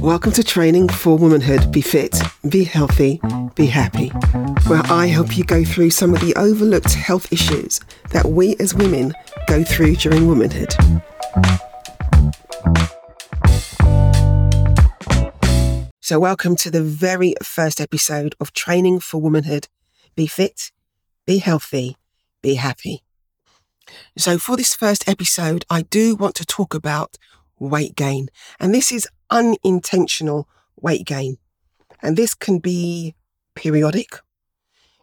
Welcome to Training for Womanhood. Be fit, be healthy, be happy, where I help you go through some of the overlooked health issues that we as women go through during womanhood. So, welcome to the very first episode of Training for Womanhood. Be fit, be healthy, be happy. So, for this first episode, I do want to talk about weight gain. And this is unintentional weight gain. And this can be periodic,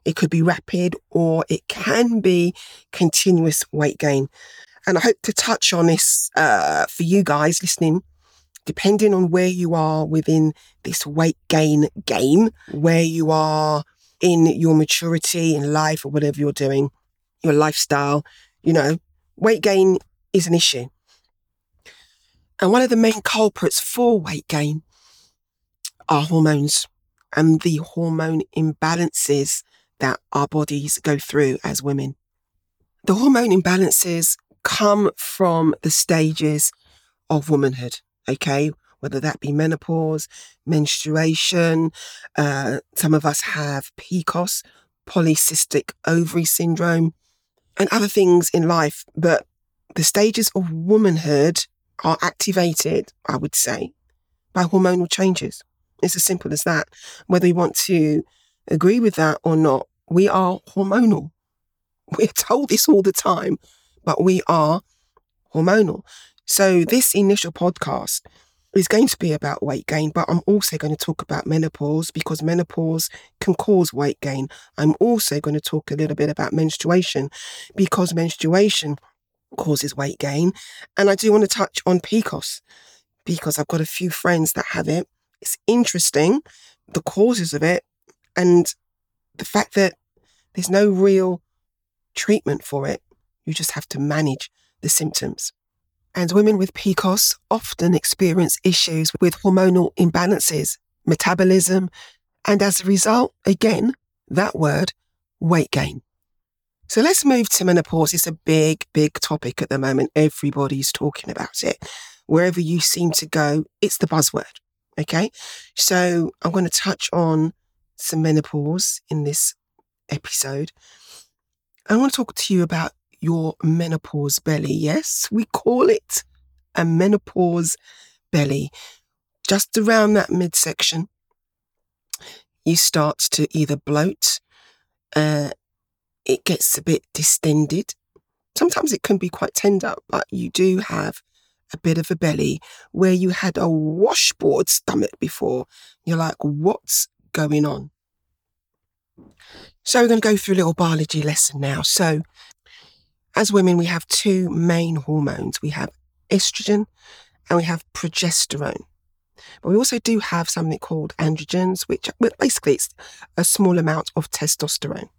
it could be rapid, or it can be continuous weight gain. And I hope to touch on this uh, for you guys listening, depending on where you are within this weight gain game, where you are in your maturity in life or whatever you're doing, your lifestyle, you know, weight gain is an issue. And one of the main culprits for weight gain are hormones and the hormone imbalances that our bodies go through as women. The hormone imbalances come from the stages of womanhood, okay? Whether that be menopause, menstruation, uh, some of us have PCOS, polycystic ovary syndrome, and other things in life. But the stages of womanhood are activated, I would say, by hormonal changes. It's as simple as that. Whether you want to agree with that or not, we are hormonal. We're told this all the time, but we are hormonal. So, this initial podcast is going to be about weight gain, but I'm also going to talk about menopause because menopause can cause weight gain. I'm also going to talk a little bit about menstruation because menstruation causes weight gain. And I do want to touch on PCOS because I've got a few friends that have it. It's interesting, the causes of it, and the fact that there's no real treatment for it. You just have to manage the symptoms. And women with PCOS often experience issues with hormonal imbalances, metabolism, and as a result, again, that word, weight gain. So let's move to menopause. It's a big, big topic at the moment. Everybody's talking about it. Wherever you seem to go, it's the buzzword. Okay. So I'm going to touch on some menopause in this episode. I want to talk to you about your menopause belly. Yes, we call it a menopause belly. Just around that midsection, you start to either bloat, uh, it gets a bit distended. Sometimes it can be quite tender, but you do have a bit of a belly where you had a washboard stomach before. You're like, what's going on? So we're going to go through a little biology lesson now. So as women, we have two main hormones. We have estrogen and we have progesterone. But we also do have something called androgens, which basically it's a small amount of testosterone.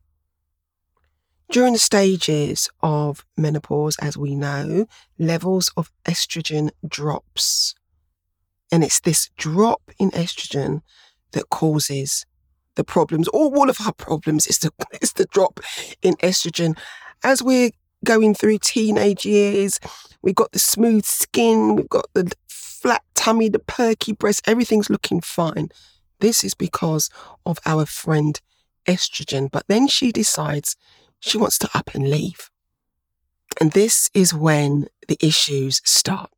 During the stages of menopause, as we know, levels of estrogen drops. And it's this drop in estrogen that causes the problems, or all of our problems is the, is the drop in estrogen. As we're going through teenage years, we've got the smooth skin, we've got the flat tummy, the perky breast, everything's looking fine. This is because of our friend estrogen. But then she decides she wants to up and leave. And this is when the issues start.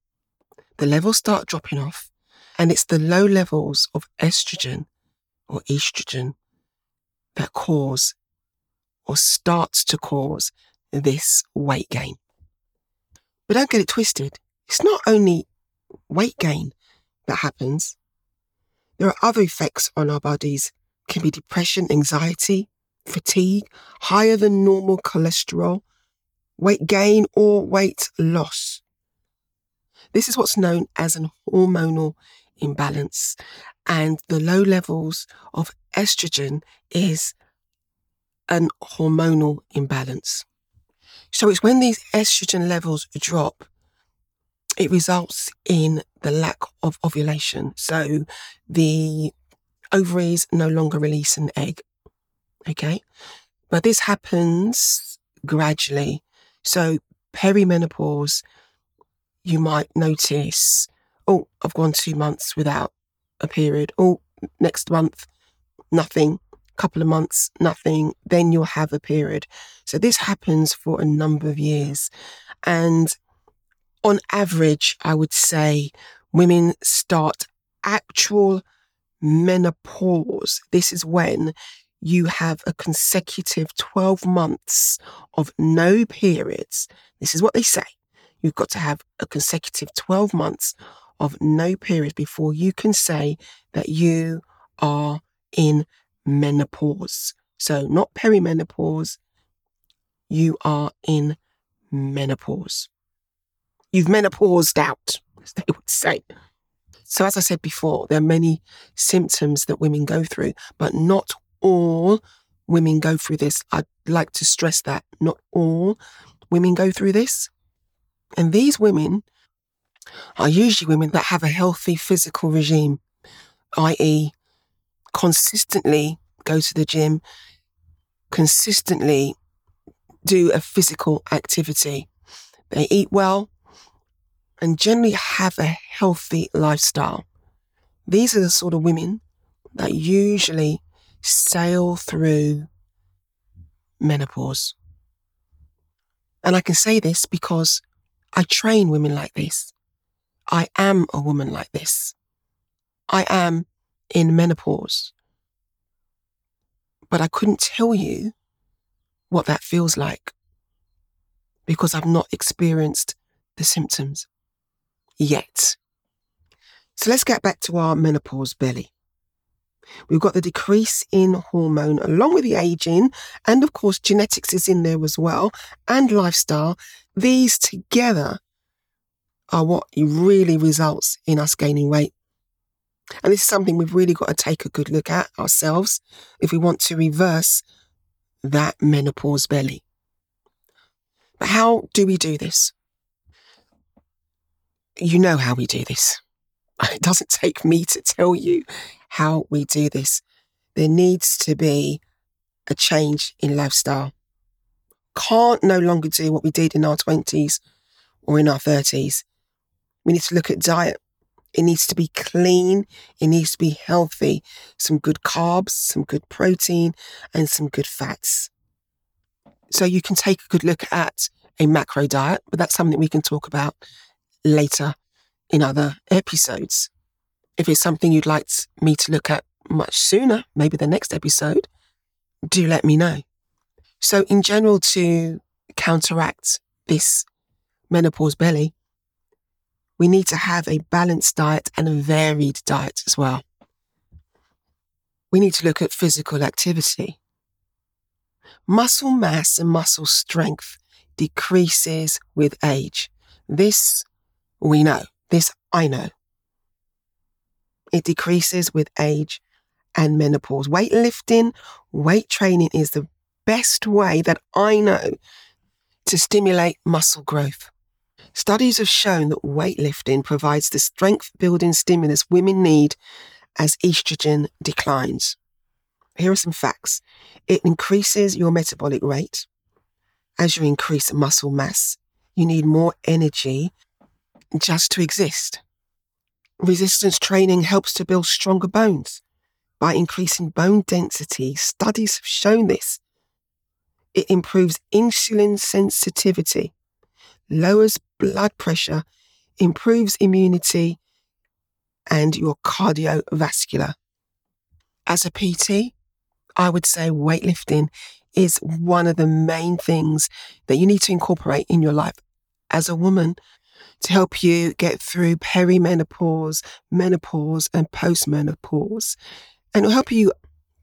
The levels start dropping off, and it's the low levels of estrogen or estrogen that cause or starts to cause this weight gain. But don't get it twisted. It's not only weight gain that happens. There are other effects on our bodies. It can be depression, anxiety, fatigue, higher than normal cholesterol, weight gain, or weight loss. This is what's known as an hormonal imbalance. And the low levels of estrogen is an hormonal imbalance. So it's when these estrogen levels drop, it results in the lack of ovulation. So the ovaries no longer release an egg. Okay. But this happens gradually. So perimenopause you might notice, oh, I've gone two months without a period. Oh, next month, nothing. Couple of months, nothing. Then you'll have a period. So this happens for a number of years. And on average, I would say women start actual menopause. This is when you have a consecutive 12 months of no periods. This is what they say. You've got to have a consecutive 12 months of no periods before you can say that you are in menopause. So, not perimenopause, you are in menopause. You've menopaused out, as they would say. So, as I said before, there are many symptoms that women go through, but not all women go through this. I'd like to stress that not all women go through this. And these women are usually women that have a healthy physical regime, i.e., consistently go to the gym, consistently do a physical activity. They eat well and generally have a healthy lifestyle. These are the sort of women that usually sail through menopause. And I can say this because I train women like this. I am a woman like this. I am in menopause. But I couldn't tell you what that feels like because I've not experienced the symptoms yet. So let's get back to our menopause belly. We've got the decrease in hormone along with the aging, and of course, genetics is in there as well, and lifestyle. These together are what really results in us gaining weight. And this is something we've really got to take a good look at ourselves if we want to reverse that menopause belly. But how do we do this? You know how we do this. It doesn't take me to tell you how we do this. There needs to be a change in lifestyle. Can't no longer do what we did in our 20s or in our 30s. We need to look at diet. It needs to be clean. It needs to be healthy. Some good carbs, some good protein, and some good fats. So you can take a good look at a macro diet, but that's something we can talk about later in other episodes. If it's something you'd like me to look at much sooner, maybe the next episode, do let me know. So, in general, to counteract this menopause belly, we need to have a balanced diet and a varied diet as well. We need to look at physical activity. Muscle mass and muscle strength decreases with age. This we know. This I know. It decreases with age and menopause. Weightlifting, weight training is the best way that I know to stimulate muscle growth. Studies have shown that weightlifting provides the strength building stimulus women need as estrogen declines. Here are some facts it increases your metabolic rate. As you increase muscle mass, you need more energy just to exist. Resistance training helps to build stronger bones by increasing bone density. Studies have shown this. It improves insulin sensitivity, lowers blood pressure, improves immunity, and your cardiovascular. As a PT, I would say weightlifting is one of the main things that you need to incorporate in your life. As a woman, to help you get through perimenopause, menopause, and postmenopause. And it'll help you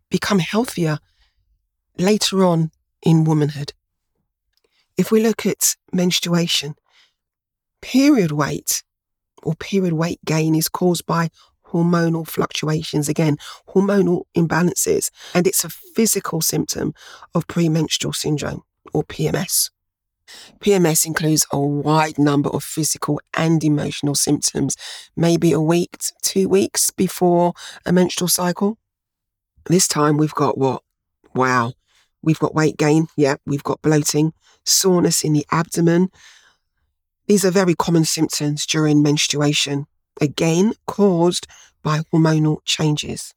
become healthier later on in womanhood. If we look at menstruation, period weight or period weight gain is caused by hormonal fluctuations, again, hormonal imbalances, and it's a physical symptom of premenstrual syndrome or PMS. PMS includes a wide number of physical and emotional symptoms, maybe a week, two weeks before a menstrual cycle. This time we've got what? Wow. We've got weight gain. Yeah. We've got bloating, soreness in the abdomen, These are very common symptoms during menstruation, again caused by hormonal changes.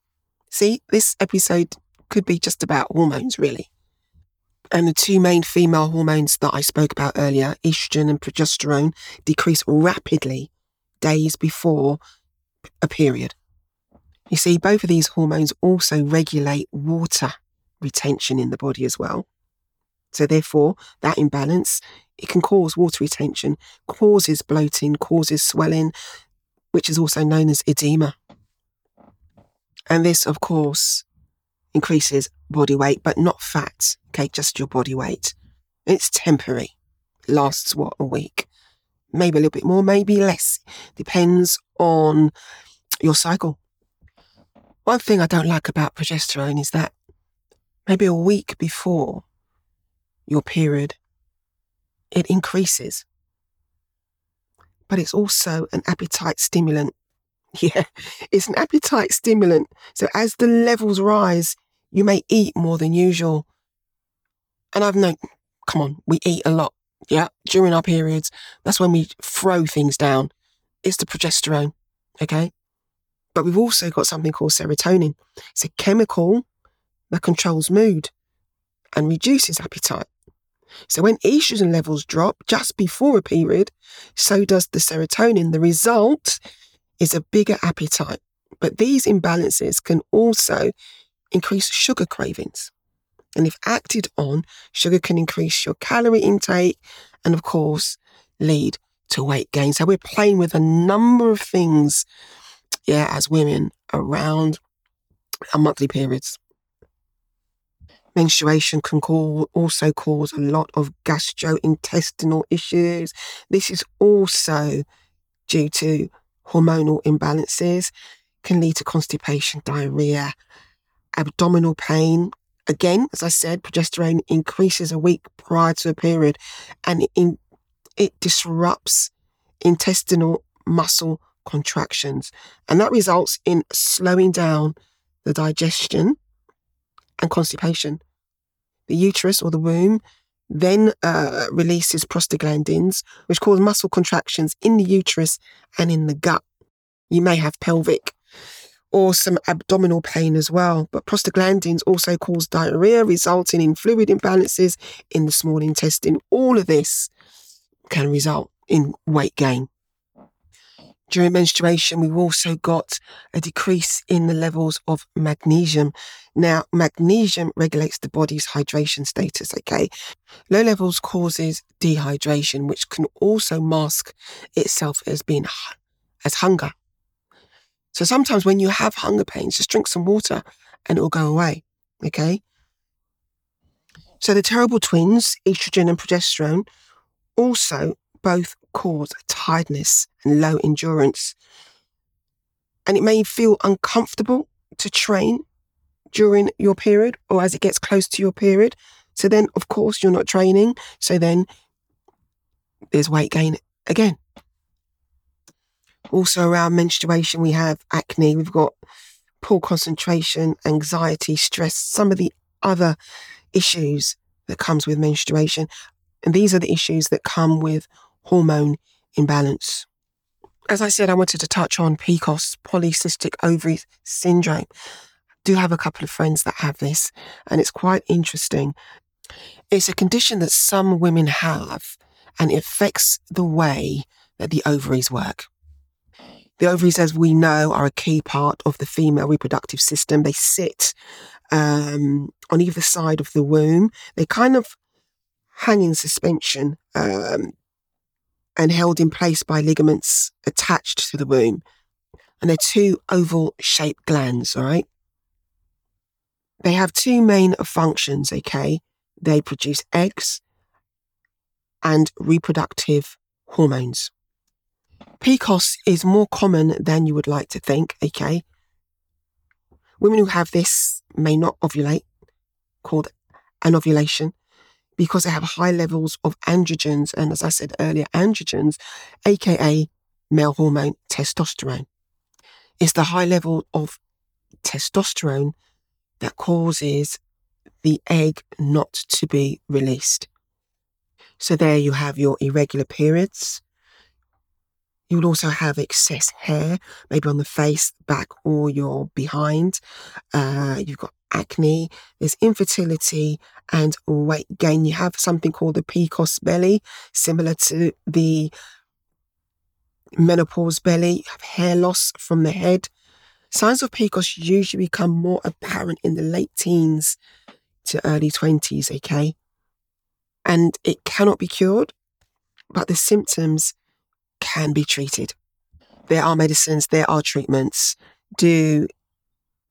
See, this episode could be just about hormones, really. And the two main female hormones that I spoke about earlier, estrogen and progesterone, decrease rapidly days before a period. You see, both of these hormones also regulate water retention in the body as well. So therefore, that imbalance, it can cause water retention, causes bloating, causes swelling, which is also known as edema. And this, of course, increases body weight, but not fat. Okay, just your body weight. It's temporary. Lasts what, a week? Maybe a little bit more, maybe less. Depends on your cycle. One thing I don't like about progesterone is that maybe a week before your period, it increases. But it's also an appetite stimulant. Yeah, it's an appetite stimulant. So as the levels rise, you may eat more than usual. And I've known, come on, we eat a lot. Yeah, during our periods. That's when we throw things down. It's the progesterone. Okay. But we've also got something called serotonin. It's a chemical that controls mood and reduces appetite. So when estrogen levels drop just before a period, so does the serotonin. The result is a bigger appetite. But these imbalances can also increase sugar cravings. And if acted on, sugar can increase your calorie intake and, of course, lead to weight gain. So we're playing with a number of things, yeah, as women around our monthly periods. Menstruation can call, also cause a lot of gastrointestinal issues. This is also due to hormonal imbalances, can lead to constipation, diarrhea, abdominal pain. Again, as I said, progesterone increases a week prior to a period and it, in, it disrupts intestinal muscle contractions. And that results in slowing down the digestion and constipation. The uterus or the womb then uh, releases prostaglandins, which cause muscle contractions in the uterus and in the gut. You may have pelvic or some abdominal pain as well. But prostaglandins also cause diarrhea, resulting in fluid imbalances in the small intestine. All of this can result in weight gain. During menstruation, we've also got a decrease in the levels of magnesium. Now, magnesium regulates the body's hydration status, okay? Low levels causes dehydration, which can also mask itself as being as hunger. So sometimes when you have hunger pains, just drink some water and it'll go away, okay? So the terrible twins, estrogen and progesterone, also both cause tiredness and low endurance. And it may feel uncomfortable to train during your period or as it gets close to your period. So then, of course, you're not training. So then there's weight gain again. Also, around menstruation, we have acne, we've got poor concentration, anxiety, stress, some of the other issues that comes with menstruation. And these are the issues that come with hormone imbalance. As I said, I wanted to touch on PCOS, polycystic ovary syndrome. I do have a couple of friends that have this, and it's quite interesting. It's a condition that some women have, and it affects the way that the ovaries work. The ovaries, as we know, are a key part of the female reproductive system. They sit um, on either side of the womb. They kind of hang in suspension um, and held in place by ligaments attached to the womb. And they're two oval shaped glands, all right? They have two main functions, okay? They produce eggs and reproductive hormones. PCOS is more common than you would like to think, okay? Women who have this may not ovulate, called anovulation, because they have high levels of androgens. And as I said earlier, androgens, aka male hormone testosterone. It's the high level of testosterone that causes the egg not to be released. So there you have your irregular periods, You will also have excess hair, maybe on the face, back, or your behind. Uh, you've got acne, there's infertility and weight gain. You have something called the PCOS belly, similar to the menopause belly. You have hair loss from the head. Signs of PCOS usually become more apparent in the late teens to early 20s, okay? And it cannot be cured, but the symptoms can be treated. There are medicines, there are treatments. Do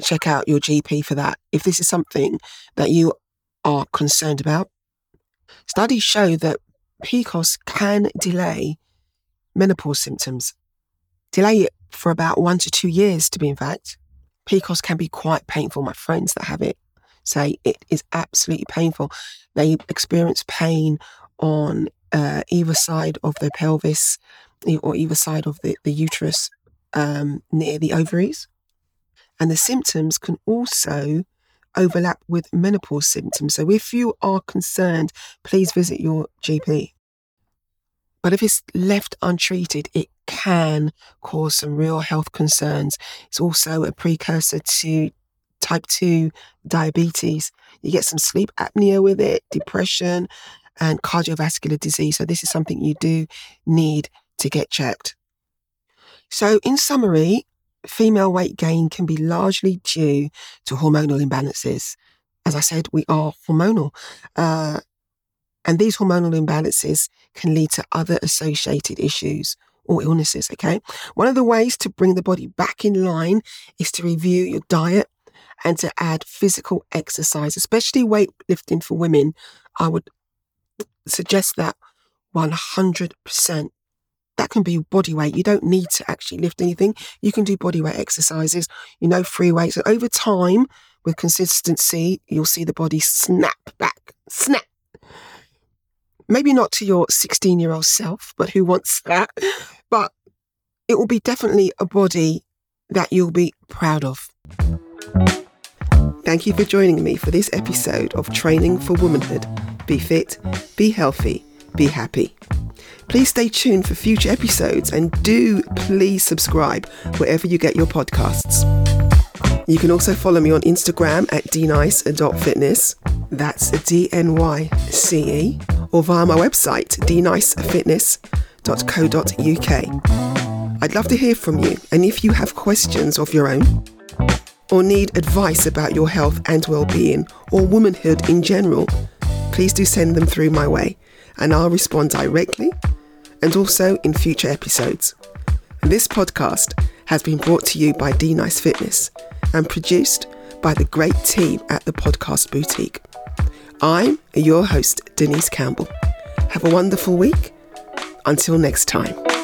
check out your GP for that. If this is something that you are concerned about, studies show that PCOS can delay menopause symptoms. Delay it for about one to two years, to be in fact. PCOS can be quite painful. My friends that have it say it is absolutely painful. They experience pain on uh, either side of the pelvis or either side of the, the uterus um, near the ovaries. And the symptoms can also overlap with menopause symptoms. So if you are concerned, please visit your GP. But if it's left untreated, it can cause some real health concerns. It's also a precursor to type 2 diabetes. You get some sleep apnea with it, depression, and cardiovascular disease. So, this is something you do need to get checked. So, in summary, female weight gain can be largely due to hormonal imbalances. As I said, we are hormonal. Uh, and these hormonal imbalances can lead to other associated issues or illnesses. Okay. One of the ways to bring the body back in line is to review your diet and to add physical exercise, especially weightlifting for women. I would suggest that 100%. That can be body weight. You don't need to actually lift anything. You can do body weight exercises, you know, free weights. And over time, with consistency, you'll see the body snap back, snap. Maybe not to your 16 year old self, but who wants that? But it will be definitely a body that you'll be proud of. Thank you for joining me for this episode of Training for Womanhood. Be fit, be healthy, be happy. Please stay tuned for future episodes and do please subscribe wherever you get your podcasts. You can also follow me on Instagram at dnyce.fitness. That's D N Y C E. Or via my website, dnycefitness.co.uk. I'd love to hear from you, and if you have questions of your own, or need advice about your health and well-being or womanhood in general, please do send them through my way and I'll respond directly and also in future episodes. This podcast has been brought to you by DNyce Fitness and produced by the great team at the Podcast Boutique. I'm your host, Denise Campbell. Have a wonderful week. Until next time.